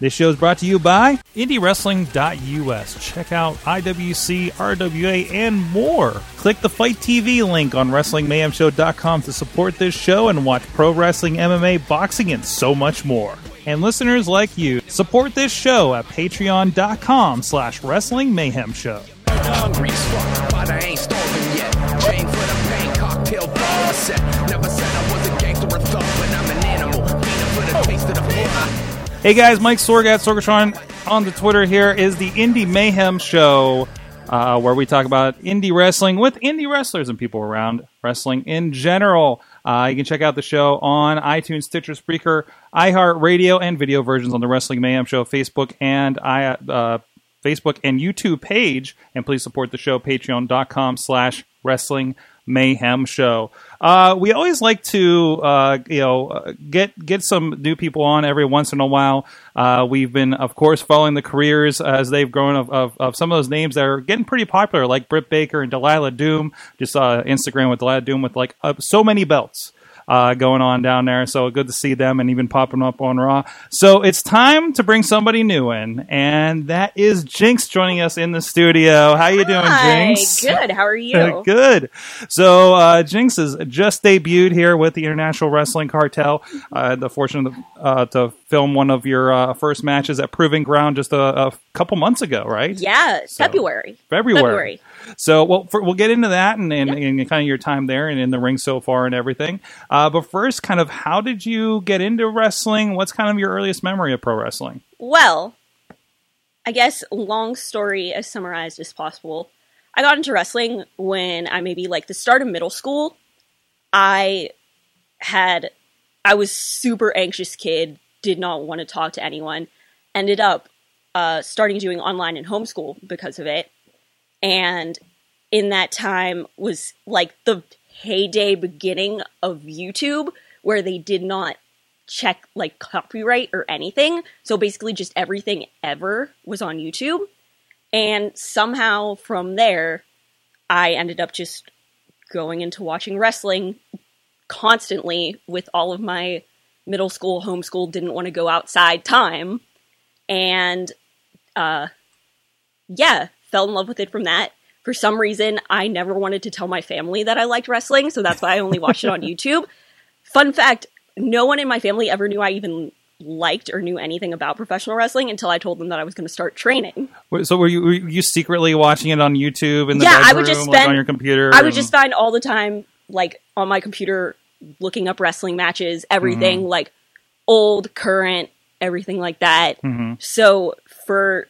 This show is brought to you by IndieWrestling.us. Check out IWC, RWA, and more. Click the Fight TV link on WrestlingMayhemShow.com to support this show and watch pro wrestling, MMA, boxing, and so much more. And listeners like you, support this show at patreon.com slash Wrestling Mayhem Show. Hungry Hey guys, Mike Sorg at Sorgatron on the Twitter here is the Indy Mayhem Show, uh, where we talk about indie wrestling with indie wrestlers and people around wrestling in general. Uh, you can check out the show on iTunes, Stitcher, Spreaker, iHeartRadio, and video versions on the Wrestling Mayhem Show Facebook and I, uh, Facebook and YouTube page. And please support the show, patreon.com slash wrestling mayhem show. Uh, we always like to, uh, you know, uh, get get some new people on every once in a while. Uh, we've been, of course, following the careers as they've grown of, of, of some of those names that are getting pretty popular, like Britt Baker and Delilah Doom. Just Instagram with Delilah Doom with like uh, so many belts uh, going on down there. So good to see them and even popping up on Raw. So it's time to bring somebody new in, and that is Jinx joining us in the studio. How you doing, Hi, Jinx? good. How are you? Good. So uh, Jinx has just debuted here with the International Wrestling Cartel. Uh, the fortune of, uh, to film one of your uh, first matches at Proving Ground just a, a couple months ago, right? Yeah, So- February. February. February. So, well, for, we'll get into that and, and, and kind of your time there and in the ring so far and everything. Uh, but first, kind of, how did you get into wrestling? What's kind of your earliest memory of pro wrestling? Well, I guess long story as summarized as possible. I got into wrestling when I maybe like the start of middle school. I had I was super anxious kid, did not want to talk to anyone. Ended up uh, starting doing online and homeschool because of it. And in that time was like the heyday beginning of YouTube where they did not check like copyright or anything. So basically just everything ever was on YouTube. And somehow from there I ended up just going into watching wrestling constantly with all of my middle school homeschool didn't want to go outside time and uh yeah fell in love with it from that for some reason i never wanted to tell my family that i liked wrestling so that's why i only watched it on youtube fun fact no one in my family ever knew i even liked or knew anything about professional wrestling until i told them that i was going to start training So, were you, were you secretly watching it on YouTube in the Yeah, I would just like, spend- on your computer? I would and- just find all the time, like on my computer, looking up wrestling matches, everything like old, current, everything like that. Mhm. So for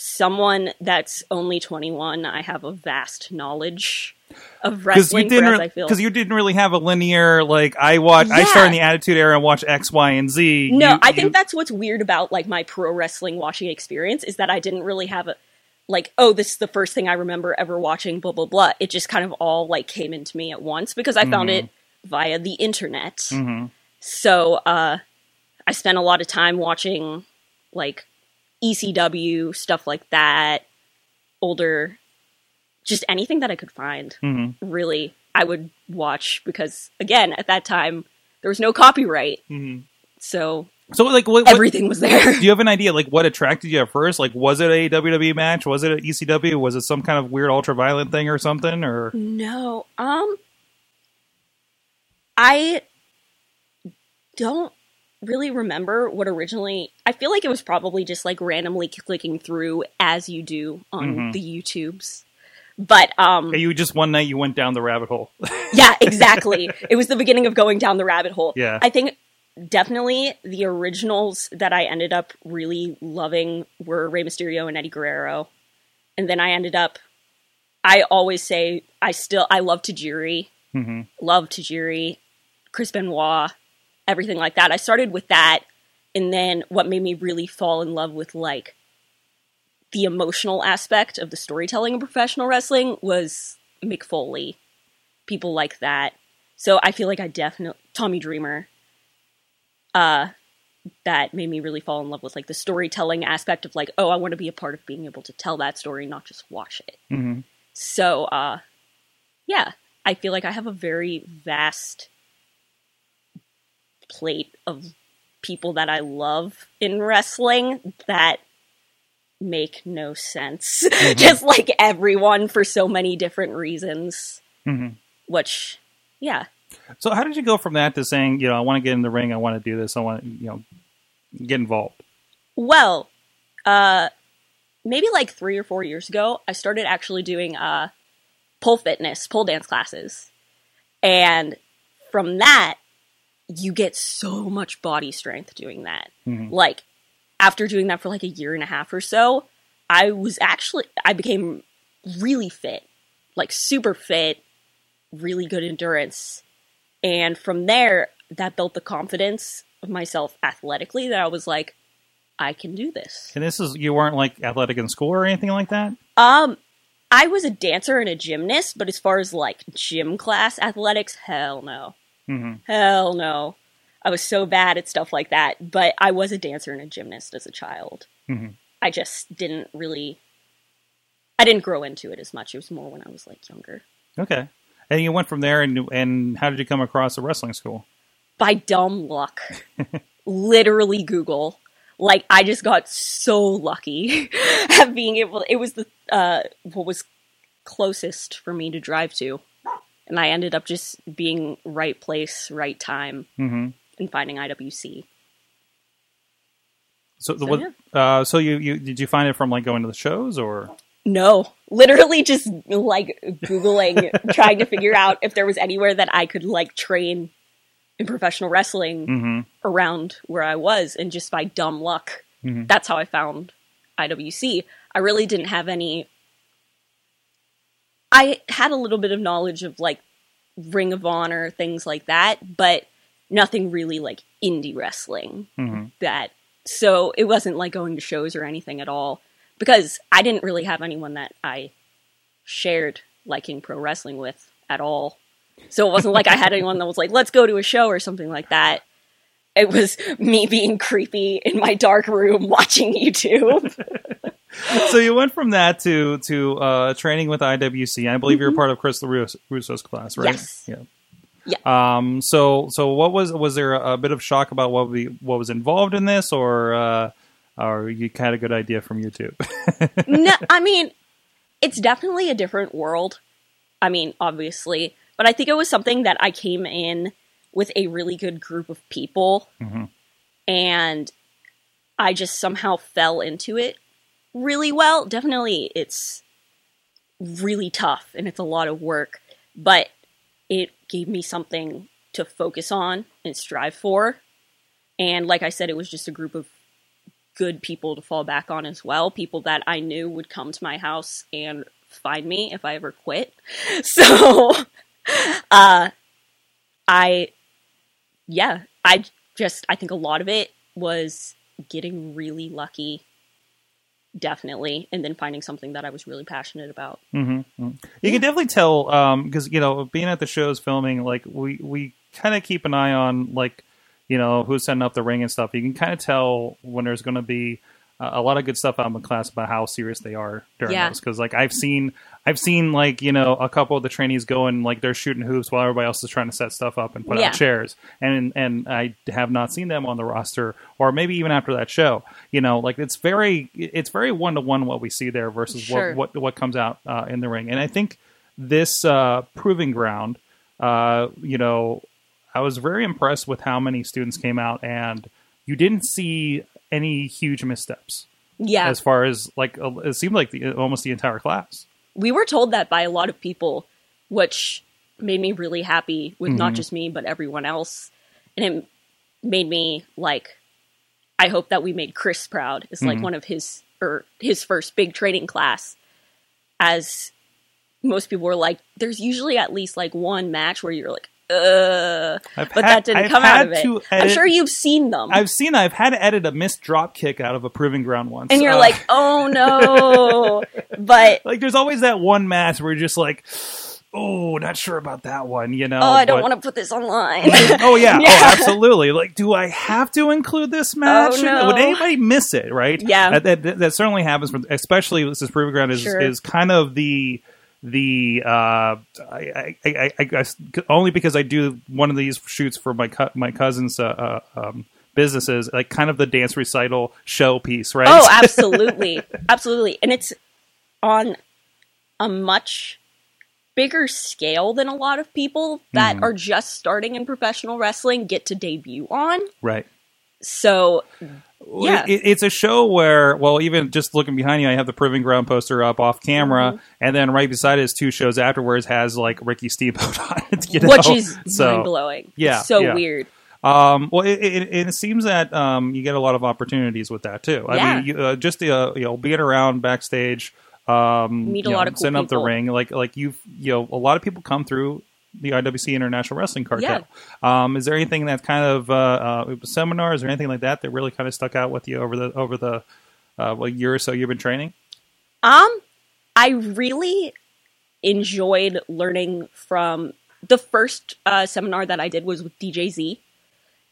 someone that's only 21, I have a vast knowledge of because wrestling. you didn't for re- I feel. 'cause you didn't really have a linear like I watch I start in the Attitude Era and watch X Y and Z. No, You- I you- think that's what's weird about like my pro wrestling watching experience is that I didn't really have a like, oh, this is the first thing I remember ever watching, blah blah blah. It just kind of all like came into me at once because I found it via the internet. Mhm. So uh I spent a lot of time watching like ECW, stuff like that, older just anything that I could find. Mhm. Really, I would watch because again, at that time there was no copyright. Mhm. So So like what, what everything was there. do you have an idea like what attracted you at first? Like was it a WWE match? Was it an ECW? Was it some kind of weird ultra violent thing or something? Or No, um, I don't really remember what originally. I feel like it was probably just like randomly clicking through as you do on Mhm. the YouTubes. But um, you just one night you went down the rabbit hole. yeah, exactly. it was the beginning of going down the rabbit hole. Yeah. I think definitely the originals that I ended up really loving were Rey Mysterio and Eddie Guerrero. And then I ended up I always say I still I love Tajiri. Mhm. Love Tajiri, Chris Benoit, everything like that. I started with that and then what made me really fall in love with like the emotional aspect of the storytelling of professional wrestling was Mick Foley. People like that. So I feel like I definitely Tommy Dreamer. Uh that made me really fall in love with like the storytelling aspect of like, oh, I want to be a part of being able to tell that story, not just watch it. Mhm. So uh yeah, I feel like I have a very vast plate of people that I love in wrestling that make no sense. Just like everyone for so many different reasons. Mhm. Which, yeah. So how did you go from that to saying, you know, I want to get in the ring, I want to do this, I want to, you know, get involved? Well, uh, maybe like three or four years ago, I started actually doing uh, pole fitness, pole dance classes. And from that, you get so much body strength doing that. Mhm. Like, after doing that for like a year and a half or so, I was actually, I became really fit, like super fit, really good endurance. And from there, that built the confidence of myself athletically that I was like, I can do this. And this is you weren't like athletic in school or anything like that. Um, I was a dancer and a gymnast, but as far as like gym class athletics, hell no. Hmm Hell no. I was so bad at stuff like that, but I was a dancer and a gymnast as a child. Mhm. I just didn't really I didn't grow into it as much. It was more when I was like younger. Okay. And you went from there, and and how did you come across a wrestling school? By dumb luck. Literally Google. Like I just got so lucky at being able it was the uh what was closest for me to drive to. And I ended up just being right place, right time hmm and finding IWC. So, the, So, what, uh, so you, you did you find it from like going to the shows or? No, literally just like Googling, trying to figure out if there was anywhere that I could like train in professional wrestling hmm around where I was. And just by dumb luck, Mhm. that's how I found IWC. I really didn't have any. I had a little bit of knowledge of like Ring of Honor, things like that, but nothing really like indie wrestling hmm that so it wasn't like going to shows or anything at all because I didn't really have anyone that I shared liking pro wrestling with at all. So it wasn't like I had anyone that was like, let's go to a show or something like that. It was me being creepy in my dark room watching YouTube. So you went from that to to uh, training with IWC. I believe you're part of Chris Russo- Russo's class, right? Mm-hmm. Yes. Yeah. Yeah. Um. So so what was was there a, a bit of shock about what we what was involved in this, or uh, or you had a good idea from YouTube? no, I mean, it's definitely a different world. I mean, obviously, but I think it was something that I came in with a really good group of people, Mhm. and I just somehow fell into it really well. Definitely, it's really tough and it's a lot of work, but it gave me something to focus on and strive for. And like I said, it was just a group of good people to fall back on as well. People that I knew would come to my house and find me if I ever quit. So, uh, I, yeah, I just, I think a lot of it was getting really lucky, definitely, and then finding something that I was really passionate about. hmm You can definitely tell because you know being at the shows filming, like we we kind of keep an eye on like you know who's setting up the ring and stuff. You can kind of tell when there's going to be uh, a lot of good stuff out in the class about how serious they are during Yeah. those. Because like I've seen I've seen like you know a couple of the trainees going like they're shooting hoops while everybody else is trying to set stuff up and put Yeah. out chairs, and and I have not seen them on the roster or maybe even after that show. You know, like it's very it's very one to one what we see there versus Sure. what what what comes out uh, in the ring. And I think this uh, proving ground, uh, you know, I was very impressed with how many students came out, and you didn't see any huge missteps Yeah. as far as like uh, it seemed like the, almost the entire class. we were told that by a lot of people, which made me really happy with not just me, but everyone else. And it made me like, I hope that we made Chris proud. It's like one of his, or his first big training class. As most people were like, there's usually at least like one match where you're like, I've but had- that didn't I've come out of it. to I'm sure you've seen them. I've seen I've had to edit a missed drop kick out of a proving ground once, and you're Uh, like, oh no. but like there's always that one match where you're just like, oh, not sure about that one, you know? oh, I don't but- want to put this online. oh yeah, Yeah. oh absolutely. Like, do I have to include this match? Oh, no. Would anybody miss it? Right? Yeah. that, that, that certainly happens. Especially this proving ground is Sure. is kind of the the uh, I, I, I, guess only because I do one of these shoots for my co- my cousin's uh, uh, um, businesses, like kind of the dance recital show piece, right? Oh, absolutely. absolutely. And it's on a much bigger scale than a lot of people that Mhm. are just starting in professional wrestling get to debut on. right. So, Yeah. It, it's a show where, well, even just looking behind you, I have the Proving Ground poster up off camera, Mm-hmm. and then right beside it is two shows afterwards has like Ricky Steamboat on it. You which know? is So, mind blowing. yeah, so yeah. weird. Um, well, it, it, it seems that um, you get a lot of opportunities with that too. I Yeah. mean, you, uh, just uh, you know, being around backstage, um, Meet a know, lot of cool setting up the ring, like like you've you know, a lot of people come through the IWC International Wrestling Cartel. Um, is there anything that kind of uh, uh, seminars or anything like that that really kind of stuck out with you over the over the uh, well, year or so you've been training? Um, I really enjoyed learning from the first uh, seminar that I did was with DJZ.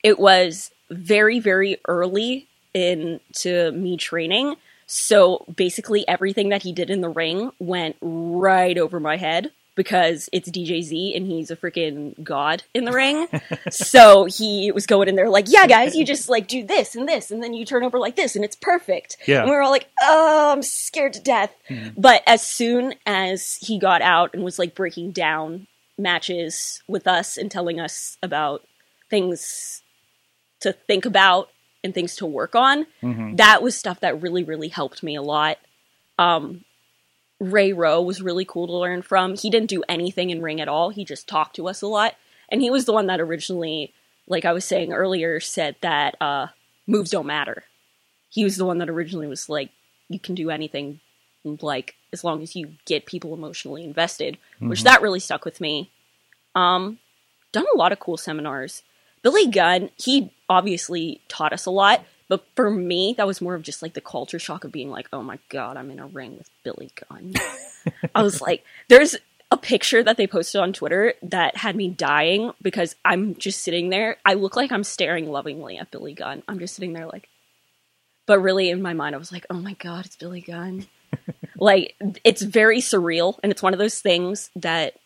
It was very, very early into me training. So basically, everything that he did in the ring went right over my head because it's DJZ and he's a freaking god in the ring. so he was going in there like, yeah, guys, you just like do this and this, and then you turn over like this, and it's perfect. Yeah. And we were all like, oh, I'm scared to death. But as soon as he got out and was like breaking down matches with us and telling us about things to think about and things to work on, that was stuff that really, really helped me a lot. Um, Ray Rowe was really cool to learn from. He didn't do anything in ring at all. He just talked to us a lot. And he was the one that originally, like I was saying earlier, said that uh, moves don't matter. He was the one that originally was like, you can do anything, like as long as you get people emotionally invested, which that really stuck with me. Um, done a lot of cool seminars. Billy Gunn, he obviously taught us a lot, but for me, that was more of just like the culture shock of being like, oh my god, I'm in a ring with Billy Gunn. I was like, there's a picture that they posted on Twitter that had me dying because I'm just sitting there. I look like I'm staring lovingly at Billy Gunn. I'm just sitting there like, but really in my mind, I was like, oh my god, it's Billy Gunn. like, it's very surreal, and it's one of those things that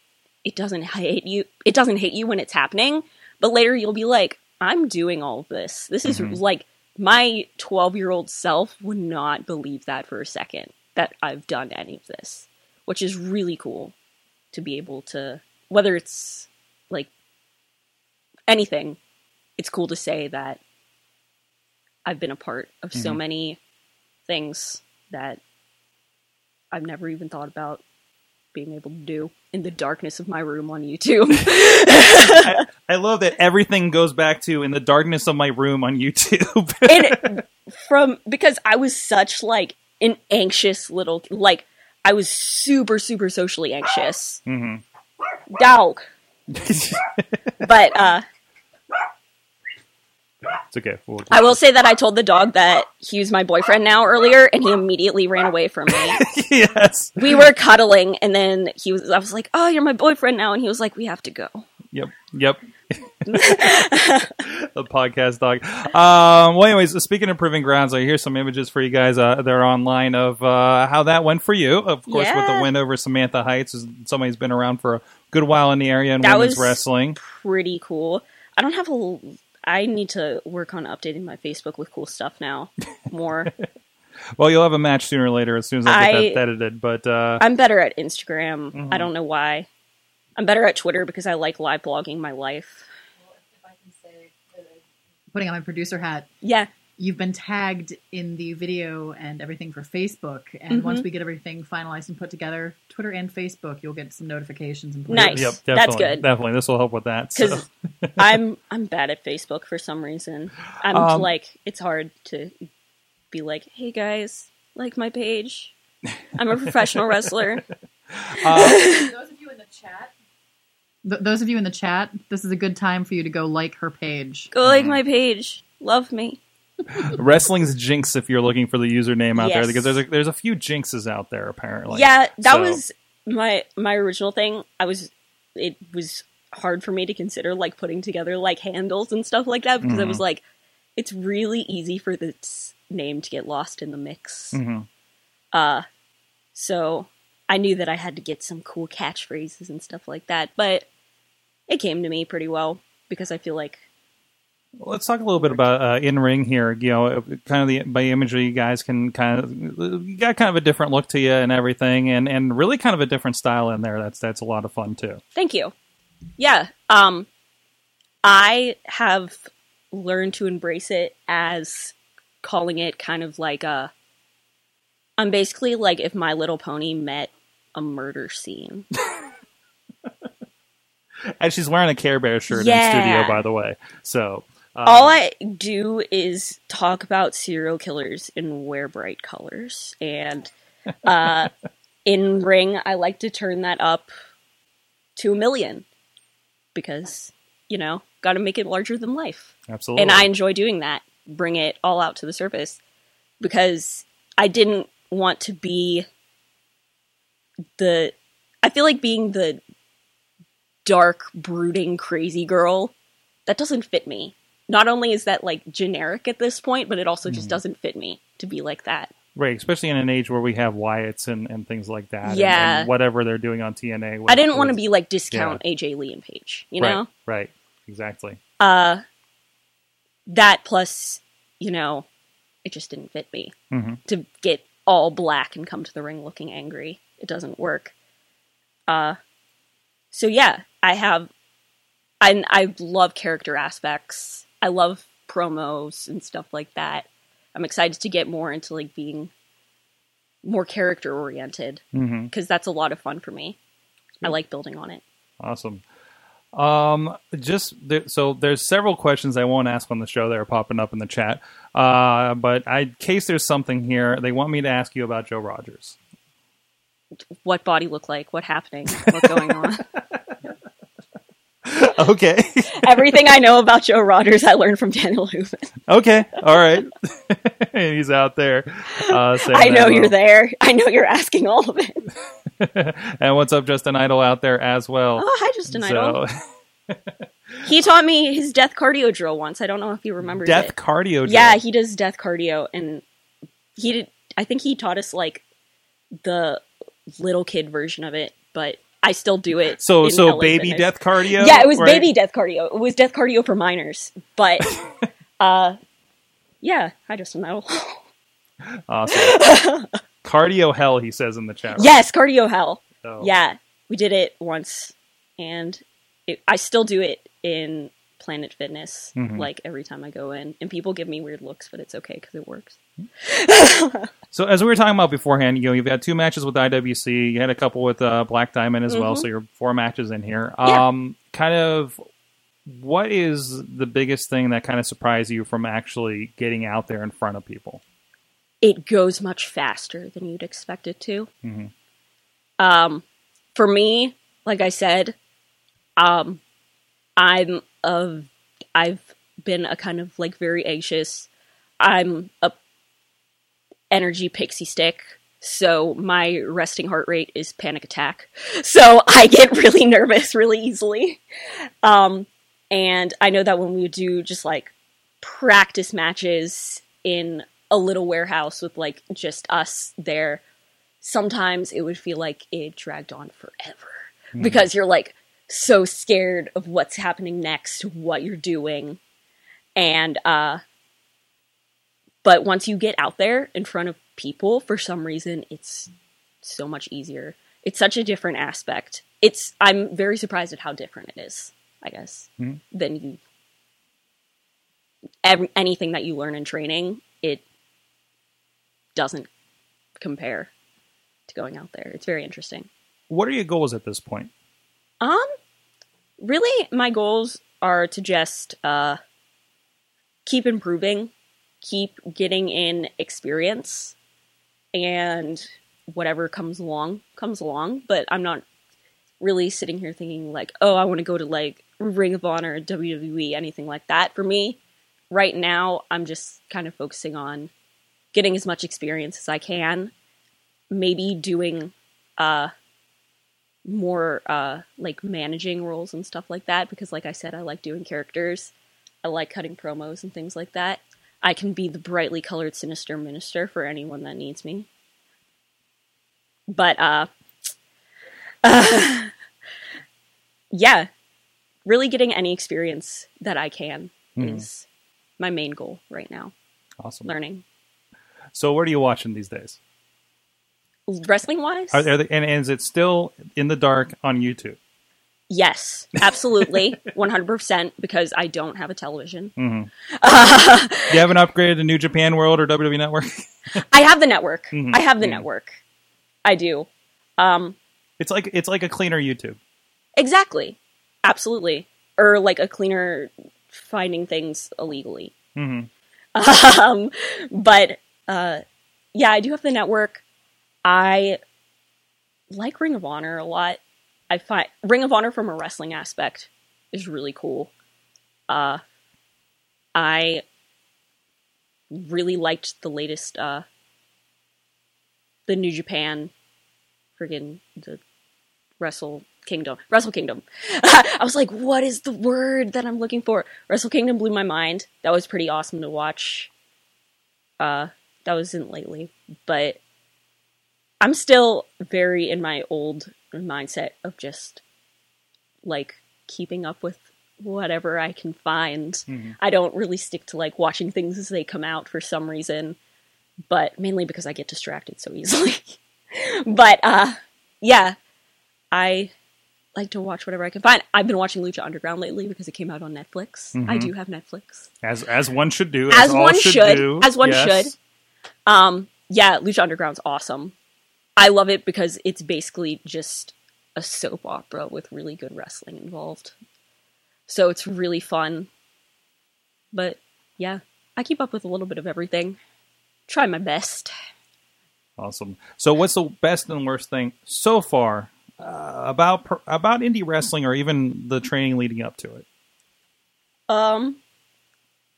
it doesn't hate you. It doesn't hate you when it's happening, but later you'll be like, I'm doing all of this. This is mm-hmm. like my 12 year old self would not believe that for a second that I've done any of this, which is really cool to be able to, whether it's like anything, it's cool to say that I've been a part of so mm-hmm. many things that I've never even thought about being able to do in the darkness of my room on YouTube. I love that everything goes back to in the darkness of my room on YouTube. and from because I was such like an anxious little like I was super super socially anxious. Mhm. Dog. But uh it's okay. We'll, I will say that I told the dog that he was my boyfriend now earlier and he immediately ran away from me. yes. we were cuddling and then he was I was like, "Oh, you're my boyfriend now." And he was like, "We have to go." Yep. Yep. the podcast dog. Um, well, anyways, speaking of proving grounds, I hear some images for you guys. Uh, they're online of uh, how that went for you. Of course, with the win over Samantha Heights, is somebody who's been around for a good while in the area in That women's was- wrestling. Pretty cool. I don't have a I need to work on updating my Facebook with cool stuff now more. Well, you'll have a match sooner or later as soon as I get I- that edited. But uh, I'm better at Instagram. Mm-hmm. I don't know why. I'm better at Twitter because I like live blogging my life. if I can say, uh, putting on my producer hat, Yeah. You've been tagged in the video and everything for Facebook. And Mm-hmm. once we get everything finalized and put together, Twitter and Facebook, you'll get some notifications and Nice. yep, That's good. Definitely, this will help with that. So. Because I'm I'm bad at Facebook for some reason. I'm Um, like it's hard to be like, hey guys, like my page. I'm a professional wrestler. those of you in the chat. Th- those of you in the chat, this is a good time for you to go like her page. Go like my page. Love me. Wrestling's Jinx, if you're looking for the username out there, because there's a, there's a few jinxes out there apparently. yeah, that So- was my my original thing. I was it was hard for me to consider like putting together like handles and stuff like that because I was Mm-hmm. like, it's really easy for this name to get lost in the mix. Mhm. Uh, so I knew that I had to get some cool catchphrases and stuff like that, but it came to me pretty well because I feel like Let's talk a little bit about uh, in ring here. You know, kind of the by imagery, you guys can kind of you got kind of a different look to you and everything, and and really kind of a different style in there. That's that's a lot of fun too. Thank you. Yeah. Um, I have learned to embrace it as calling it kind of like a. I'm basically like if My Little Pony met a murder scene. And she's wearing a Care Bear shirt Yeah. in studio, by the way. So um, All I do is talk about serial killers and wear bright colors. And uh, in Ring, I like to turn that up to a million because, you know, got to make it larger than life. absolutely, And I enjoy doing that, bring it all out to the surface because I didn't want to be the. I feel like being the dark, brooding, crazy girl that doesn't fit me. Not only is that like generic at this point, but it also Mm. just doesn't fit me to be like that. right, especially in an age where we have Wyatts and, and things like that. Yeah. and whatever they're doing on TNA. with- I didn't want to be like discount AJ Lee and Paige, you know? right, exactly. Uh that plus, you know, it just didn't fit me. hmm to get all black and come to the ring looking angry. It doesn't work. Uh so yeah, I have I I love character aspects. I love promos and stuff like that. I'm excited to get more into like being more character oriented because that's a lot of fun for me. I like building on it. Awesome. Um, just there, so there's several questions I won't ask on the show that are popping up in the chat. Uh, but I, in case there's something here, they want me to ask you about Joe Rogers. What body look like? What happening? What's going on? okay. Everything I know about Joe Rogers, I learned from Daniel Hooven. okay. All right. He's out there. Uh, I know you're there. I know you're asking all of it. and what's up, Justin Idol out there as well. Oh, hi, Justin Idol. so, He taught me his death cardio drill once. I don't know if you remember death it. cardio. drill. Yeah, he does death cardio, and he did. I think he taught us like the little kid version of it, but I still do it. So so LA baby Fitness. death cardio. Yeah, it was right? baby death cardio. It was death cardio for minors, but uh, yeah, hi, Justin Idol. Awesome. cardio hell, he says in the chat. room. yes, cardio hell. Yeah, we did it once, and it, I still do it in Planet Fitness, Mhm. like every time I go in, and people give me weird looks, but it's okay because it works. So as we were talking about beforehand, you know, you've had two matches with IWC. You had a couple with uh, Black Diamond as well. Mhm. So you're four matches in here. Yeah. Um, kind of, what is the biggest thing that kind of surprised you from actually getting out there in front of people? It goes much faster than you'd expect it to. Mhm. Um, for me, like I said, um, I'm a, I've been a kind of like very anxious. I'm a energy pixie stick. So my resting heart rate is panic attack. So I get really nervous really easily. Um, and I know that when we do just like practice matches in a little warehouse with like just us there, sometimes it would feel like it dragged on forever because you're like so scared of what's happening next, what you're doing. And uh but once you get out there in front of people, for some reason it's so much easier. It's such a different aspect. It's I'm very surprised at how different it is, I guess, Mhm. than you every, anything that you learn in training, it doesn't compare to going out there. It's very interesting. What are your goals at this point? Um, really, my goals are to just uh, keep improving, keep getting in experience, and whatever comes along comes along. But I'm not really sitting here thinking like, oh, I want to go to like Ring of Honor, WWE, anything like that. For me, right now, I'm just kind of focusing on getting as much experience as I can. Maybe doing uh more uh like managing roles and stuff like that because like I said I like doing characters. I like cutting promos and things like that. I can be the brightly colored sinister minister for anyone that needs me. But uh, yeah, really getting any experience that I can is my main goal right now. Awesome. Learning So, what are you watching these days? wrestling wise. Are, are they, and is it still in the dark on YouTube? Yes, absolutely, one hundred percent. Because I don't have a television. Do you haven't upgraded to New Japan World or WWE Network? I have the network. Mhm, I have the mhm. network. I do. Um, it's like it's like a cleaner YouTube. exactly, absolutely, or like a cleaner finding things illegally. hmm um, but uh, yeah, I do have the network. I like Ring of Honor a lot. I find Ring of Honor from a wrestling aspect is really cool. Uh, I really liked the latest uh, the New Japan friggin' the Wrestle Kingdom. Wrestle Kingdom. I was like, what is the word that I'm looking for? Wrestle Kingdom blew my mind. That was pretty awesome to watch. Uh that wasn't lately, but I'm still very in my old mindset of just like keeping up with whatever I can find. Mhm. I don't really stick to like watching things as they come out for some reason, but mainly because I get distracted so easily. but uh yeah, I like to watch whatever I can find. I've been watching Lucha Underground lately because it came out on Netflix. I Mhm. do have Netflix. As as one should do. As all one should. do. As one Yes. should. Um, yeah, Lucha Underground's awesome. I love it because it's basically just a soap opera with really good wrestling involved. So it's really fun. But yeah, I keep up with a little bit of everything. Try my best. Awesome. So, what's the best and worst thing so far uh, about about indie wrestling, or even the training leading up to it? Um,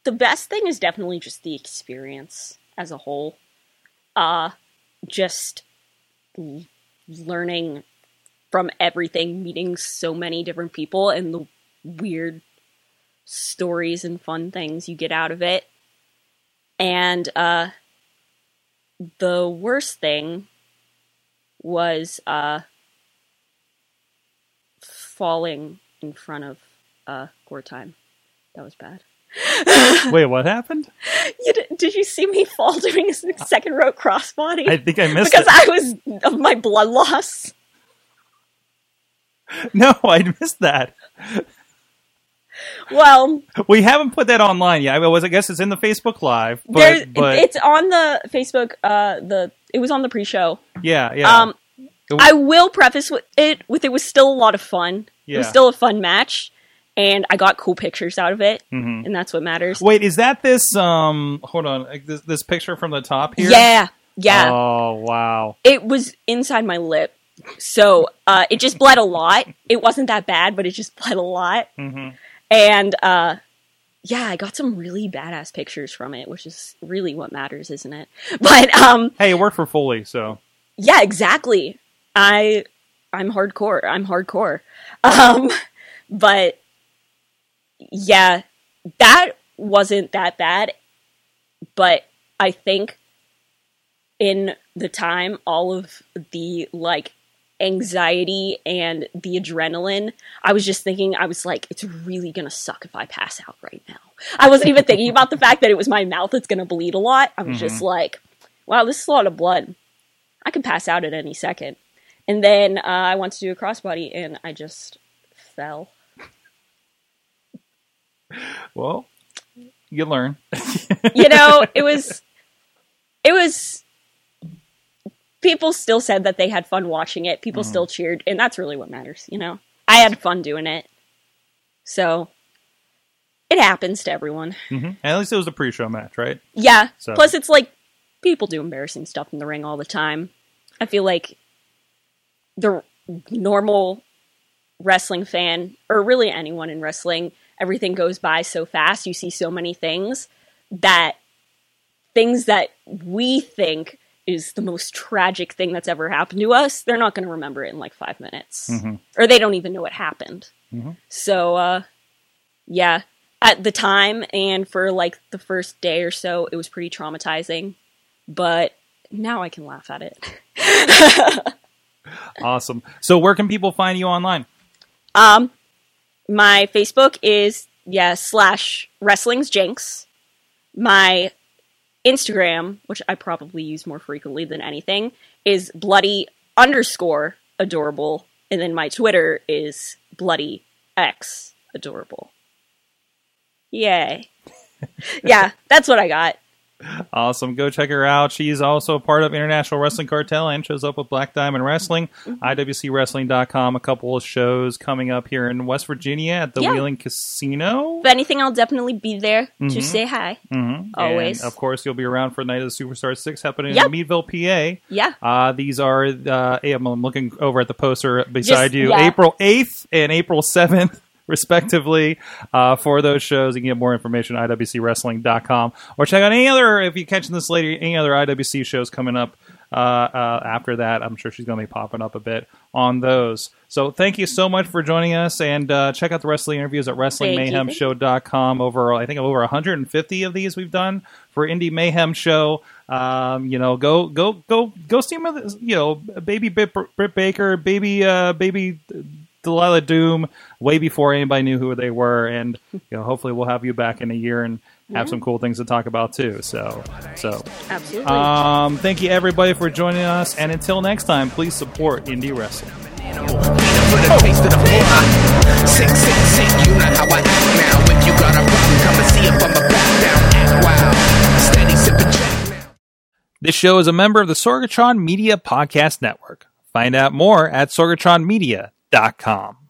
the best thing is definitely just the experience as a whole. Uh, just learning from everything, meeting so many different people, and the weird stories and fun things you get out of it. And uh, the worst thing was uh, falling in front of uh, Gore Time. That was bad. Wait, what happened? You d- did you see me fall doing a second row crossbody? I think I missed because it. I was of my blood loss. No, I missed that. Well, We haven't put that online yet. I, was, I guess it's in the Facebook Live, but, but it's on the Facebook. Uh, the it was on the pre-show. yeah, yeah. Um, I will preface with it with it was still a lot of fun. It was still a fun match, and I got cool pictures out of it, Mhm. and that's what matters. Wait, is that this? Um, hold on, like this, this picture from the top here. Yeah, yeah. Oh wow. it was inside my lip, so uh, it just bled a lot. It wasn't that bad, but it just bled a lot. hmm And uh yeah, I got some really badass pictures from it, which is really what matters, isn't it? But um Hey, it worked for Foley, so yeah, exactly. I I'm hardcore. I'm hardcore. Um but yeah, that wasn't that bad, but I think in the time all of the like anxiety and the adrenaline, I was just thinking, I was like, it's really gonna suck if I pass out right now. I wasn't even thinking about the fact that it was my mouth that's gonna bleed a lot. I was just like, wow, this is a lot of blood. I could pass out at any second. And then uh, I went to do a crossbody and I just fell. well, you learn. you know, it was it was people still said that they had fun watching it. People still cheered, and that's really what matters, you know. I had fun doing it. So it happens to everyone. hmm At least it was a pre-show match, right? Yeah. So- Plus it's like people do embarrassing stuff in the ring all the time. I feel like the normal wrestling fan or really anyone in wrestling, everything goes by so fast. You see so many things that things that we think is the most tragic thing that's ever happened to us, they're not going to remember it in like 5 minutes. Mhm. Or they don't even know it happened. Mhm. So uh yeah, at the time and for like the first day or so, it was pretty traumatizing. But now I can laugh at it. Awesome. So, where can people find you online? Um, my Facebook is yeah, slash wrestling's jinx. My Instagram, which I probably use more frequently than anything, is bloody underscore adorable. And then my Twitter is bloody x adorable. Yay. yeah, that's what I got. Awesome. Go check her out. She's also a part of International Wrestling Cartel and shows up with Black Diamond Wrestling, Mm-hmm. IWCWrestling.com. A couple of shows coming up here in West Virginia at the Yeah. Wheeling Casino. If anything, I'll definitely be there Mhm. to say hi. Mhm. Always. And of course, you'll be around for Night of the Superstar 6 happening Yep. in Meadville, PA. Yeah. Uh, these are, uh, I'm looking over at the poster beside Just- you, yeah. April 8th and April 7th, respectively, uh, for those shows. You can get more information at IWCWrestling.com or check out any other, if you're catching this later, any other IWC shows coming up uh, uh, after that. I'm sure she's going to be popping up a bit on those. So thank you so much for joining us and uh, check out the wrestling interviews at WrestlingMayhemShow.com. Over, I think, over 150 of these we've done for Indy Mayhem Show. Um, you know, go go go go see with, You know, baby Britt, Britt Baker, baby uh, baby Delilah Doom, way before anybody knew who they were, and you know, hopefully we'll have you back in a year and have some cool things to talk about too. So, so Absolutely. um, thank you everybody for joining us, and until next time, please support indie wrestling. This show is a member of the Sorgatron Media Podcast Network. Find out more at sorgatronmedia.com dot com.